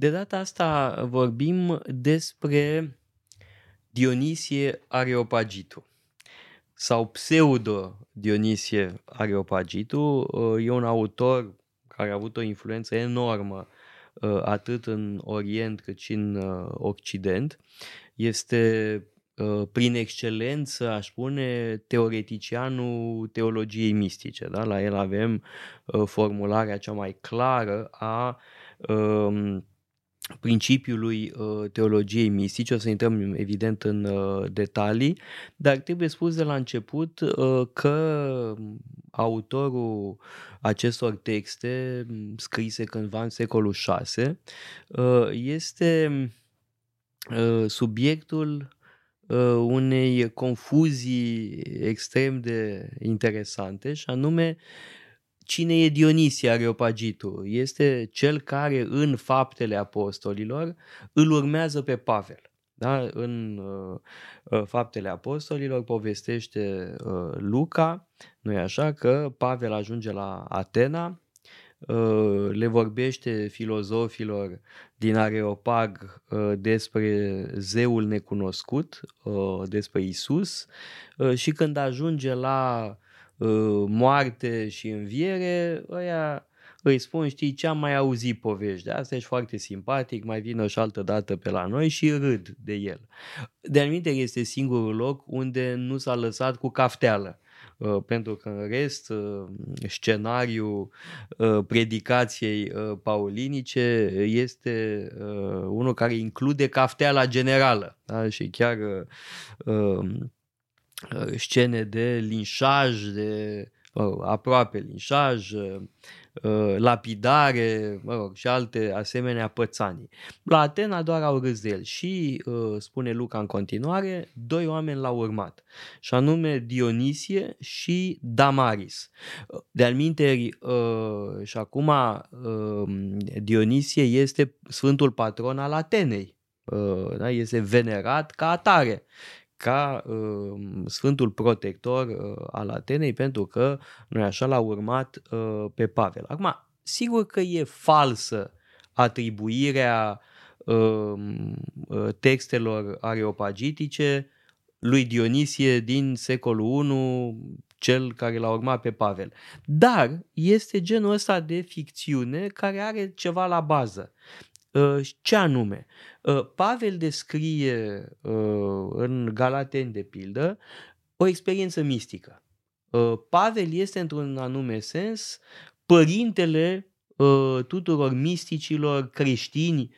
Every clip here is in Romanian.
De data asta vorbim despre Dionisie Areopagitu sau pseudo Dionisie Areopagitu. E un autor care a avut o influență enormă uh, atât în Orient cât și în uh, Occident. Este uh, prin excelență, aș spune, teoreticianul teologiei mistice. Da? La el avem formularea cea mai clară a um, principiului uh, teologiei mistice, o să intrăm evident în uh, detalii, dar trebuie spus de la început uh, că autorul acestor texte, scrise cândva în secolul VI, este subiectul unei confuzii extrem de interesante și anume Cine e Dionisie Areopagitu? Este cel care în faptele apostolilor îl urmează pe Pavel. Da? În uh, uh faptele apostolilor povestește uh, Luca, nu e așa, că Pavel ajunge la Atena, uh, le vorbește filozofilor din Areopag uh, despre zeul necunoscut, uh, despre Isus și când ajunge la Uh, moarte și înviere, ăia îi spun, știi, ce am mai auzit povești de asta, ești foarte simpatic, mai vină și altă dată pe la noi și râd de el. De anumite este singurul loc unde nu s-a lăsat cu cafteală. Uh, pentru că în rest uh, scenariul predicației paulinice este unul care include cafteala generală da? și chiar Uh, scene de linșaj, de mă rog, aproape linșaj, uh, uh, lapidare mă rog, și alte asemenea pățanii. La Atena doar au râs de el și, spune Luca în continuare, doi oameni l-au urmat, și anume Dionisie și Damaris. De-al minteri, și acum Dionisie este sfântul patron al Atenei, da? este venerat ca atare ca uh, Sfântul Protector uh, al Atenei, pentru că, nu așa, l-a urmat uh, pe Pavel. Acum, sigur că e falsă atribuirea uh, textelor areopagitice lui Dionisie din secolul I, cel care l-a urmat pe Pavel. Dar este genul ăsta de ficțiune care are ceva la bază. Ă, ce anume? Ă, Pavel descrie ă, în Galaten, de pildă, o experiență mistică. Pavel este, într-un anume sens, părintele tuturor misticilor creștini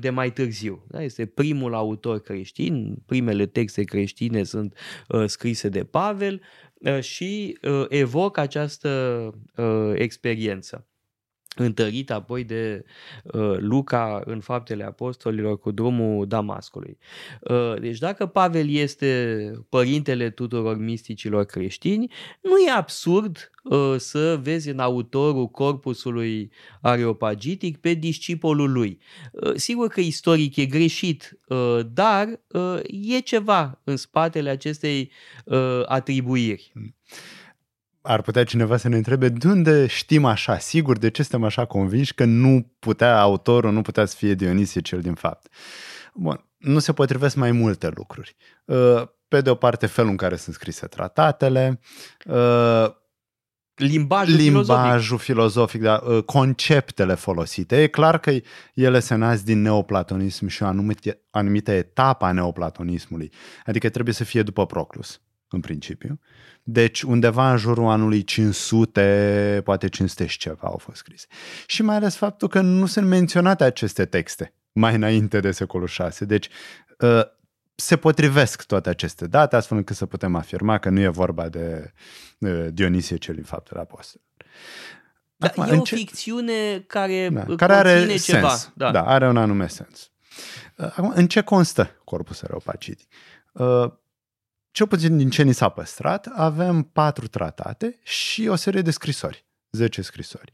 de mai târziu. Da? Este primul autor creștin, primele texte creștine sunt scrise de Pavel și evoc această experiență întărit apoi de uh, Luca în faptele apostolilor cu drumul Damascului. Uh, deci dacă Pavel este părintele tuturor misticilor creștini, nu e absurd uh, să vezi în autorul corpusului areopagitic pe discipolul lui. Uh, sigur că istoric e greșit, uh, dar uh, e ceva în spatele acestei uh, atribuiri. Mm ar putea cineva să ne întrebe de unde știm așa, sigur, de ce suntem așa convinși că nu putea autorul, nu putea să fie Dionisie cel din fapt. Bun, nu se potrivesc mai multe lucruri. Uh, pe de o parte, felul în care sunt scrise tratatele, uh, limbajul, limbajul filozofic, filozofic da, uh, conceptele folosite. E clar că ele se nasc din neoplatonism și o anumită, anumită etapă a neoplatonismului. Adică trebuie să fie după Proclus, în principiu. Deci undeva în jurul anului 500, poate 500 și ceva au fost scrise. Și mai ales faptul că nu sunt menționate aceste texte mai înainte de secolul 6. Deci ă, se potrivesc toate aceste date, astfel încât să putem afirma că nu e vorba de ă, Dionisie cel din faptele apostolilor. Da, Acum, e o ce... ficțiune care, da, care are ceva. Sens. Da. da, are un anume sens. Acum, în ce constă corpus Areopagitii? Cel puțin din ce ni s-a păstrat, avem patru tratate și o serie de scrisori, 10 scrisori.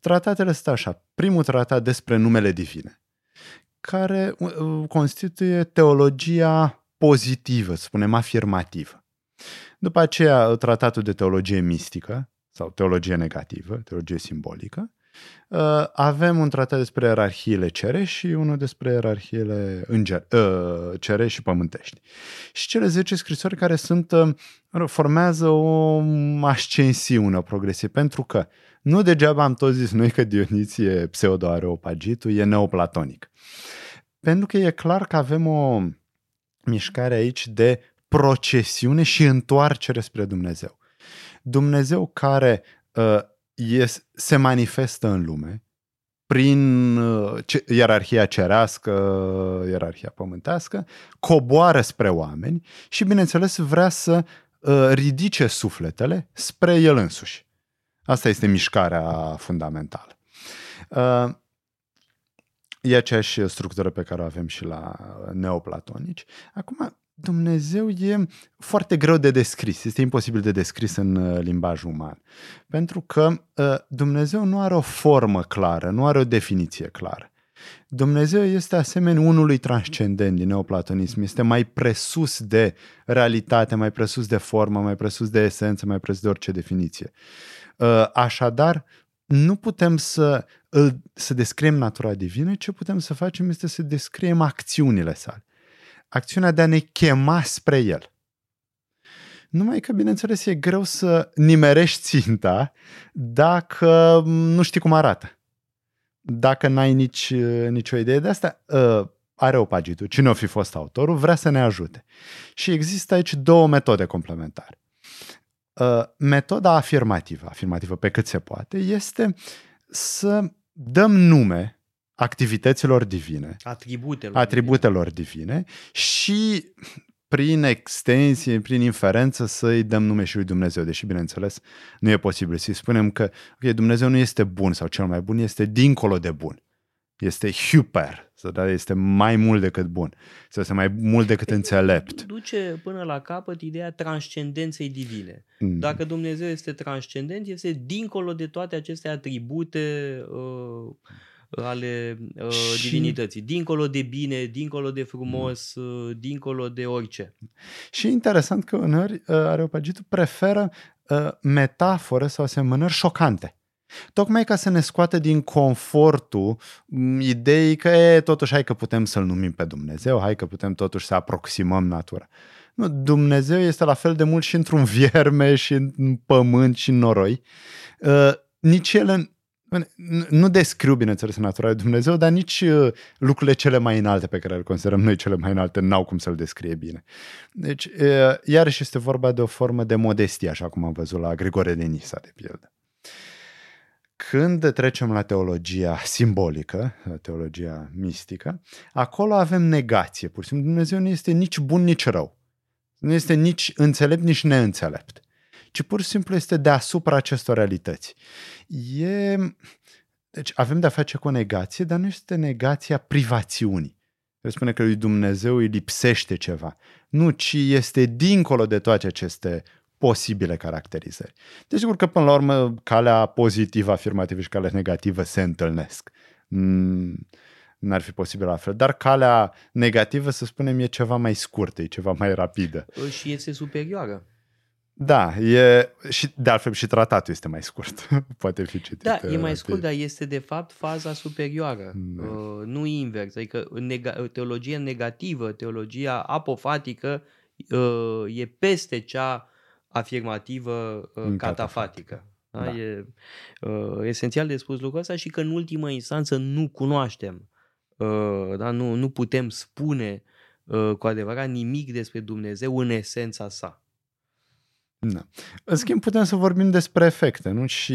Tratatele sunt așa. Primul tratat despre numele divine, care uh, uh, constituie teologia pozitivă, spunem afirmativă. După aceea, tratatul de teologie mistică sau teologie negativă, teologie simbolică, Uh, avem un tratat despre ierarhiile cerești și unul despre ierarhiile înger, uh, cerești și pământești. Și cele 10 scrisori care sunt, uh, formează o ascensiune, o progresie, pentru că nu degeaba am tot zis noi că Dioniție pseudo-areopagitul e neoplatonic. Pentru că e clar că avem o mișcare aici de procesiune și întoarcere spre Dumnezeu. Dumnezeu care uh, yes, se manifestă în lume prin uh, ce, ierarhia cerească, ierarhia pământească, coboară spre oameni și, bineînțeles, vrea să uh, ridice sufletele spre el însuși. Asta este mișcarea fundamentală. Uh, e aceeași structură pe care o avem și la neoplatonici. Acum, Dumnezeu e foarte greu de descris, este imposibil de descris în uh, limbaj uman. Pentru că uh, Dumnezeu nu are o formă clară, nu are o definiție clară. Dumnezeu este asemenea unului transcendent din neoplatonism, este mai presus de realitate, mai presus de formă, mai presus de esență, mai presus de orice definiție. Uh, așadar, nu putem să, să descriem natura divină, ce putem să facem este să descriem acțiunile sale acțiunea de a ne chema spre El. Numai că, bineînțeles, e greu să nimerești ținta dacă nu știi cum arată. Dacă n-ai nici, nicio idee de asta, ă, are opagitul. Cine o fi fost autorul, vrea să ne ajute. Și există aici două metode complementare. Ă, metoda afirmativă, afirmativă pe cât se poate, este să dăm nume activităților divine, atributelor, atributelor divine. divine și prin extensie, prin inferență să-i dăm nume și lui Dumnezeu, deși bineînțeles nu e posibil să-i spunem că okay, Dumnezeu nu este bun sau cel mai bun, este dincolo de bun. Este hyper, da, este mai mult decât bun, sau este mai mult decât înțelept. Duce până la capăt ideea transcendenței divine. Mm. Dacă Dumnezeu este transcendent, este dincolo de toate aceste atribute uh, ale uh, și... divinității. Dincolo de bine, dincolo de frumos, uh, dincolo de orice. Și interesant că uneori uh, Areopagitul preferă uh, metafore sau asemănări șocante. Tocmai ca să ne scoată din confortul ideii că e, totuși hai că putem să-L numim pe Dumnezeu, hai că putem totuși să aproximăm natura. Nu, Dumnezeu este la fel de mult și într-un vierme și în pământ și în noroi. Uh, nici el nu descriu, bineînțeles, natura lui Dumnezeu, dar nici uh, lucrurile cele mai înalte pe care le considerăm noi cele mai înalte n-au cum să-l descrie bine. Deci, uh, iarăși este vorba de o formă de modestie, așa cum am văzut la Grigore de Nisa, de pildă. Când trecem la teologia simbolică, la teologia mistică, acolo avem negație. Pur și simplu, Dumnezeu nu este nici bun, nici rău. Nu este nici înțelept, nici neînțelept ci pur și simplu este deasupra acestor realități. E... Deci avem de-a face cu o negație, dar nu este negația privațiunii. El spune că lui Dumnezeu îi lipsește ceva. Nu, ci este dincolo de toate aceste posibile caracterizări. Deci, sigur că, până la urmă, calea pozitivă, afirmativă și calea negativă se întâlnesc. N-ar fi posibil altfel. Dar calea negativă, să spunem, e ceva mai scurtă, e ceva mai rapidă. Și este superioară. Da, e, și de altfel și tratatul este mai scurt. Poate fi citit. Da, e mai scurt, dar este de fapt faza superioară, da. uh, nu invers. Adică nega- teologia negativă, teologia apofatică uh, e peste cea afirmativă uh, catafatică. Da? Da. E uh, esențial de spus lucrul ăsta și că în ultimă instanță nu cunoaștem, uh, da? nu, nu putem spune uh, cu adevărat nimic despre Dumnezeu în esența sa. Da. În schimb, putem să vorbim despre efecte, nu? Și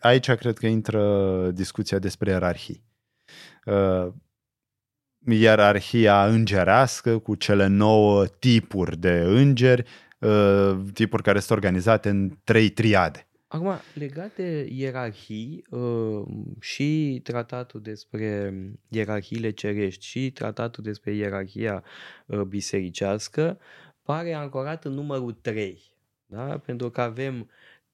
aici cred că intră discuția despre ierarhii. Uh, ierarhia îngerească cu cele nouă tipuri de îngeri, uh, tipuri care sunt organizate în trei triade. Acum, legat de ierarhii uh, și tratatul despre ierarhiile cerești și tratatul despre ierarhia uh, bisericească, pare ancorat în numărul 3 da? Pentru că avem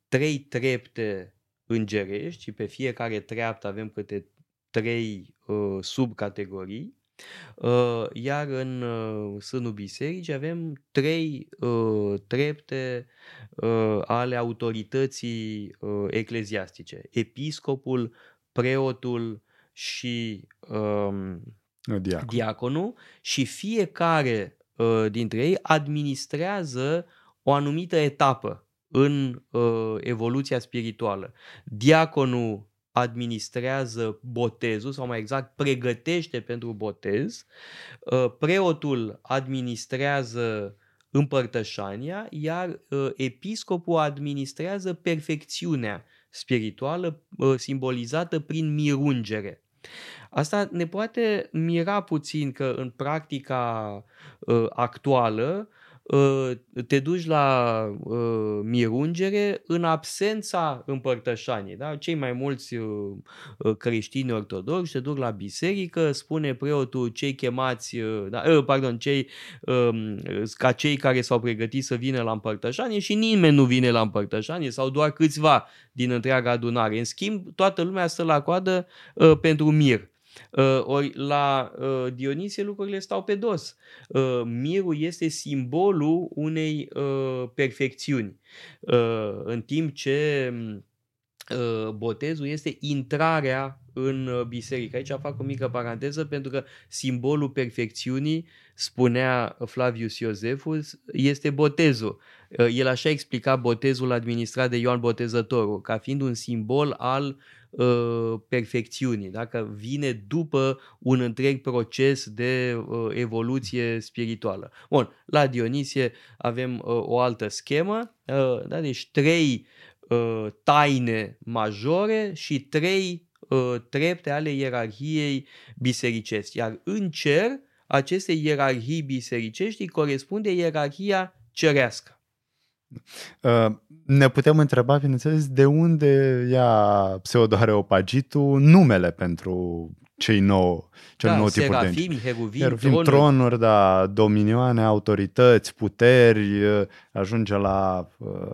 trei trepte îngerești și pe fiecare treaptă avem câte trei uh, subcategorii. Uh, iar în uh, sânul bisericii avem trei uh, trepte uh, ale autorității uh, ecleziastice. Episcopul, preotul și um, Diacon. diaconul și fiecare uh, dintre ei administrează o anumită etapă în uh, evoluția spirituală. Diaconul administrează botezul sau mai exact pregătește pentru botez, uh, preotul administrează împărtășania, iar uh, episcopul administrează perfecțiunea spirituală uh, simbolizată prin mirungere. Asta ne poate mira puțin că în practica uh, actuală uh, te duci la uh, mirungere în absența împărtășanii. Da? Cei mai mulți uh, uh creștini ortodoxi se duc la biserică, spune preotul cei chemați, uh, da, uh, pardon, cei, uh, ca cei care s-au pregătit să vină la împărtășanie și nimeni nu vine la împărtășanie sau doar câțiva din întreaga adunare. În schimb, toată lumea stă la coadă uh, pentru mir. Uh, ori la uh, Dionisie lucrurile stau pe dos. Uh, mirul este simbolul unei uh, perfecțiuni. Uh, în timp ce uh, botezul este intrarea în uh, biserică. Aici fac o mică paranteză pentru că simbolul perfecțiunii, spunea Flavius Iosefus, este botezul. Uh, el așa explica botezul administrat de Ioan Botezătorul, ca fiind un simbol al uh, perfecțiunii, dacă vine după un întreg proces de uh, evoluție spirituală. Bun, la Dionisie avem uh, o altă schemă, uh, da? deci trei uh, taine majore și trei uh, trepte ale ierarhiei bisericești. Iar în cer, aceste ierarhii bisericești îi corespunde ierarhia cerească. Uh, ne putem întreba, bineînțeles, de unde ia pseudoareopagitul numele pentru cei nou, cel da, nou tipuri de serafimi, heruvim, Heruvim, tronuri. tronuri, da, dominioane, autorități, puteri, uh, ajunge la uh,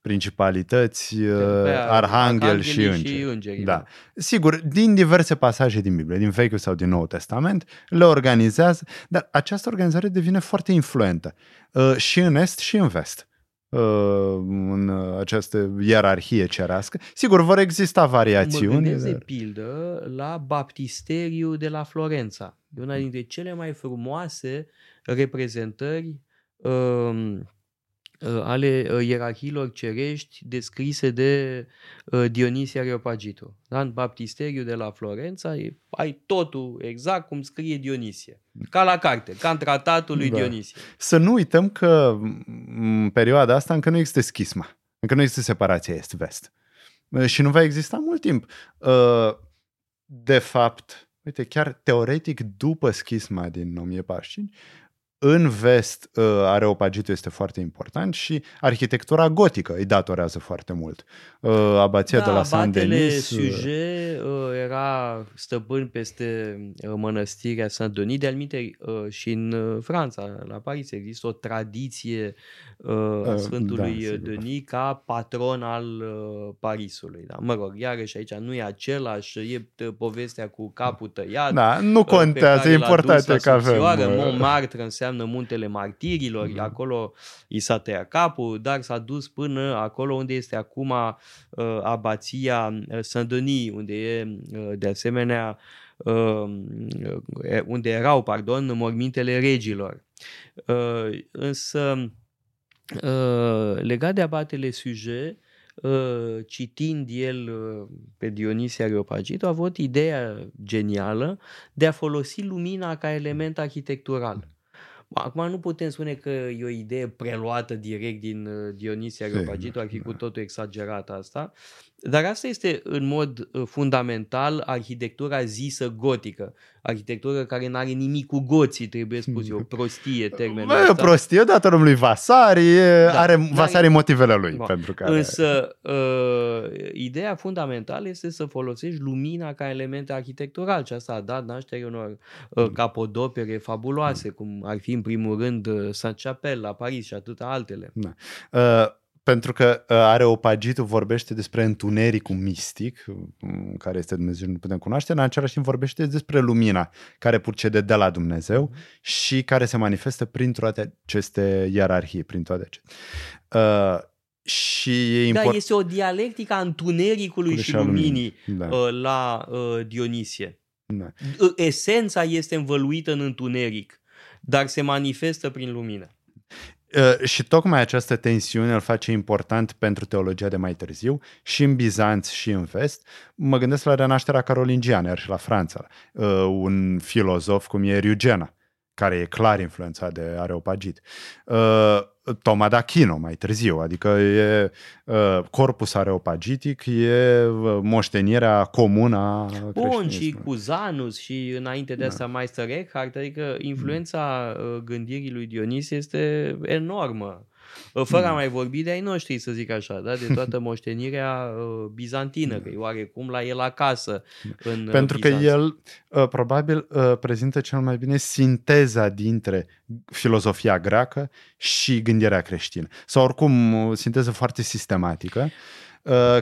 principalități, uh, Pe arhanghel și arhanghelii îngeri. și îngerii, Da. Sigur, din diverse pasaje din Biblie, din Vechiul sau din Noul Testament, le organizează, dar această organizare devine foarte influentă uh, și în Est și în Vest uh, în uh, această ierarhie cerească. Sigur, vor exista Mă variațiuni. gândesc de dar- pildă la baptisteriu de la Florența. E una dintre cele mai frumoase reprezentări um, uh, ale uh, ierarhiilor cerești descrise de uh, Dionisie Areopagitul. Da? În baptisteriu de la Florența e, ai totul exact cum scrie Dionisie. Ca la carte, ca în tratatul lui Da. Dionisie. Să nu uităm că în perioada asta încă nu există schisma. Încă nu există separația est-vest. Uh, Și nu va exista mult timp. Uh, De fapt, uite, chiar teoretic, după schisma din 1045, în vest uh, Areopagitul este foarte important și arhitectura gotică îi datorează foarte mult. Uh, Abația de la Saint Da, abatele Denis. uh, Sujet uh, era stăpân peste uh, mănăstirea Saint-Denis, de alminte uh, și în uh, Franța, la Paris, există o tradiție uh, a Uh, Sfântului da, uh, sigur. Denis ca patron al uh, Parisului. Da? Mă rog, iarăși aici nu e același, e uh, povestea cu capul tăiat, Da, nu uh, pe contează, care e l-a important dus la e că avem... subțioară. uh, Montmartre înseamnă muntele martirilor, Mhm. acolo i s-a tăiat capul, dar s-a dus până acolo unde este acum uh, abația uh, Saint-Denis, unde e uh, de asemenea uh, uh, unde erau, pardon, mormintele regilor. Uh, însă, uh, legat de abatele Sujet, uh, citind el uh, pe Dionisia Areopagit, a avut ideea genială de a folosi lumina ca element arhitectural. Acum nu putem spune că e o idee preluată direct din uh, Dionisia Sigur, Areopagitul, ar fi da. cu totul exagerat asta, dar asta este în mod uh, fundamental arhitectura zisă gotică, arhitectură care nu are nimic cu goții, trebuie spus, e o prostie termenul Bă, e o ăsta. prostie, datoră lui Vasari, e, Da, are dar- Vasari motivele lui Bun. pentru care... Însă, uh, ideea fundamentală este să folosești lumina ca element arhitectural și asta a dat naștere unor uh, capodopere fabuloase, cum ar fi în primul rând uh, Saint-Chapelle la Paris și atâta altele. Uh, pentru că uh, Areopagitul vorbește despre întunericul mistic, um, care este Dumnezeu nu putem cunoaște, în același timp vorbește despre lumina care purcede de la Dumnezeu și care se manifestă prin toate aceste ierarhii, prin toate acestea. Uh, Și e Da, important. este o dialectică a întunericului și și a luminii. luminii Da. uh, la uh, Dionisie. Da. Uh, Esența este învăluită în întuneric, dar se manifestă prin lumină. Uh, și tocmai această tensiune îl face important pentru teologia de mai târziu, și în Bizanț și în vest. Mă gândesc la renașterea carolingiană, iar și la Franța. Uh, un filozof cum e Eriugena, care e clar influențat de Areopagit. Uh, Toma d'Achino mai târziu, adică e uh, corpus areopagitic, e uh, moștenirea comună a Bun, și creștinismului. cu Zanus și înainte de Da. asta Meister Eckhart, adică influența uh, gândirii lui Dionis este enormă. Uh, Fără a Da. mai vorbi de ai noștri, să zic așa, da? de toată moștenirea uh, bizantină, că e oarecum la el acasă în uh, Pentru că Bizanț. el uh, probabil uh, prezintă cel mai bine sinteza dintre filozofia greacă și gândirea creștină. Sau oricum o sinteză foarte sistematică uh,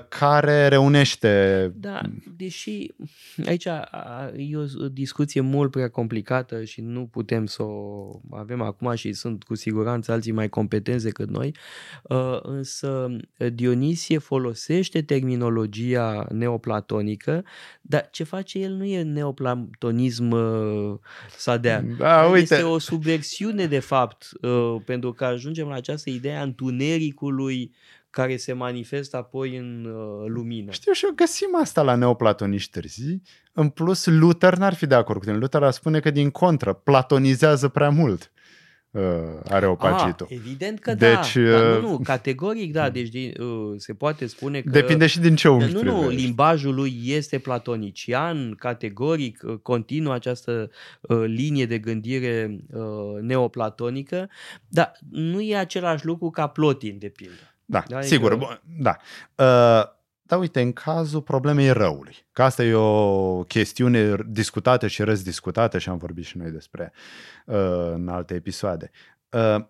care reunește Da, deși aici a, e o discuție mult prea complicată și nu putem să o avem acum și sunt cu siguranță alții mai competenți decât noi, uh, însă Dionisie folosește terminologia neoplatonică, dar ce face el nu e neoplatonism uh, sadea. Da, uite, Este o subversiune, de fapt, uh, pentru că ajungem la această idee a întunericului care se manifestă apoi în uh, lumină. știu și eu, găsim asta la neoplatoniști târzii. În plus, Luther n-ar fi de acord cu tine. Luther ar spune că, din contră, platonizează prea mult uh, Areopagitul. Ah, evident că Deci, da. da. uh, Nu, nu, categoric da. Deci din, uh, se poate spune că... Depinde și din ce unghi Nu, nu, privești. limbajul lui este platonician, categoric, uh, continuă această uh, linie de gândire uh, neoplatonică, dar nu e același lucru ca Plotin, de pildă. Da, Da, sigur. adică- bun, Da. Uh, da, uite, în cazul problemei răului, că asta e o chestiune discutată și răzdiscutată și am vorbit și noi despre uh, în alte episoade. Uh,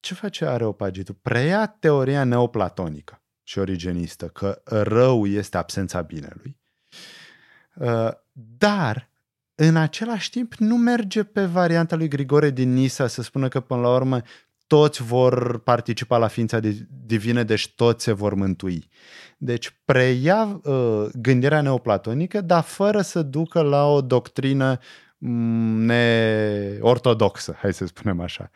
ce face Areopagitul? Preia teoria neoplatonică și origenistă că rău este absența binelui, uh, dar în același timp nu merge pe varianta lui Grigore din Nisa să spună că până la urmă toți vor participa la ființa di- divină, deci toți se vor mântui. Deci preia uh, gândirea neoplatonică, dar fără să ducă la o doctrină mm, neortodoxă, hai să spunem așa.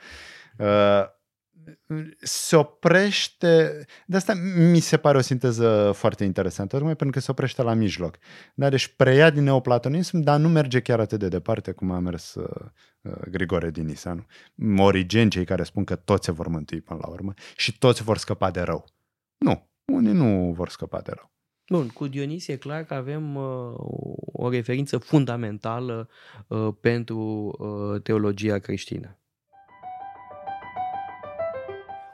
Uh, se oprește, de asta mi se pare o sinteză foarte interesantă, tocmai pentru că se oprește la mijloc. Da, deci preia din neoplatonism, dar nu merge chiar atât de departe cum a mers uh, uh, Grigore din Nisa, nu? Origen, cei care spun că toți se vor mântui până la urmă și toți vor scăpa de rău. Nu, unii nu vor scăpa de rău. Bun, cu Dionisie e clar că avem uh, o referință fundamentală uh, pentru uh, teologia creștină.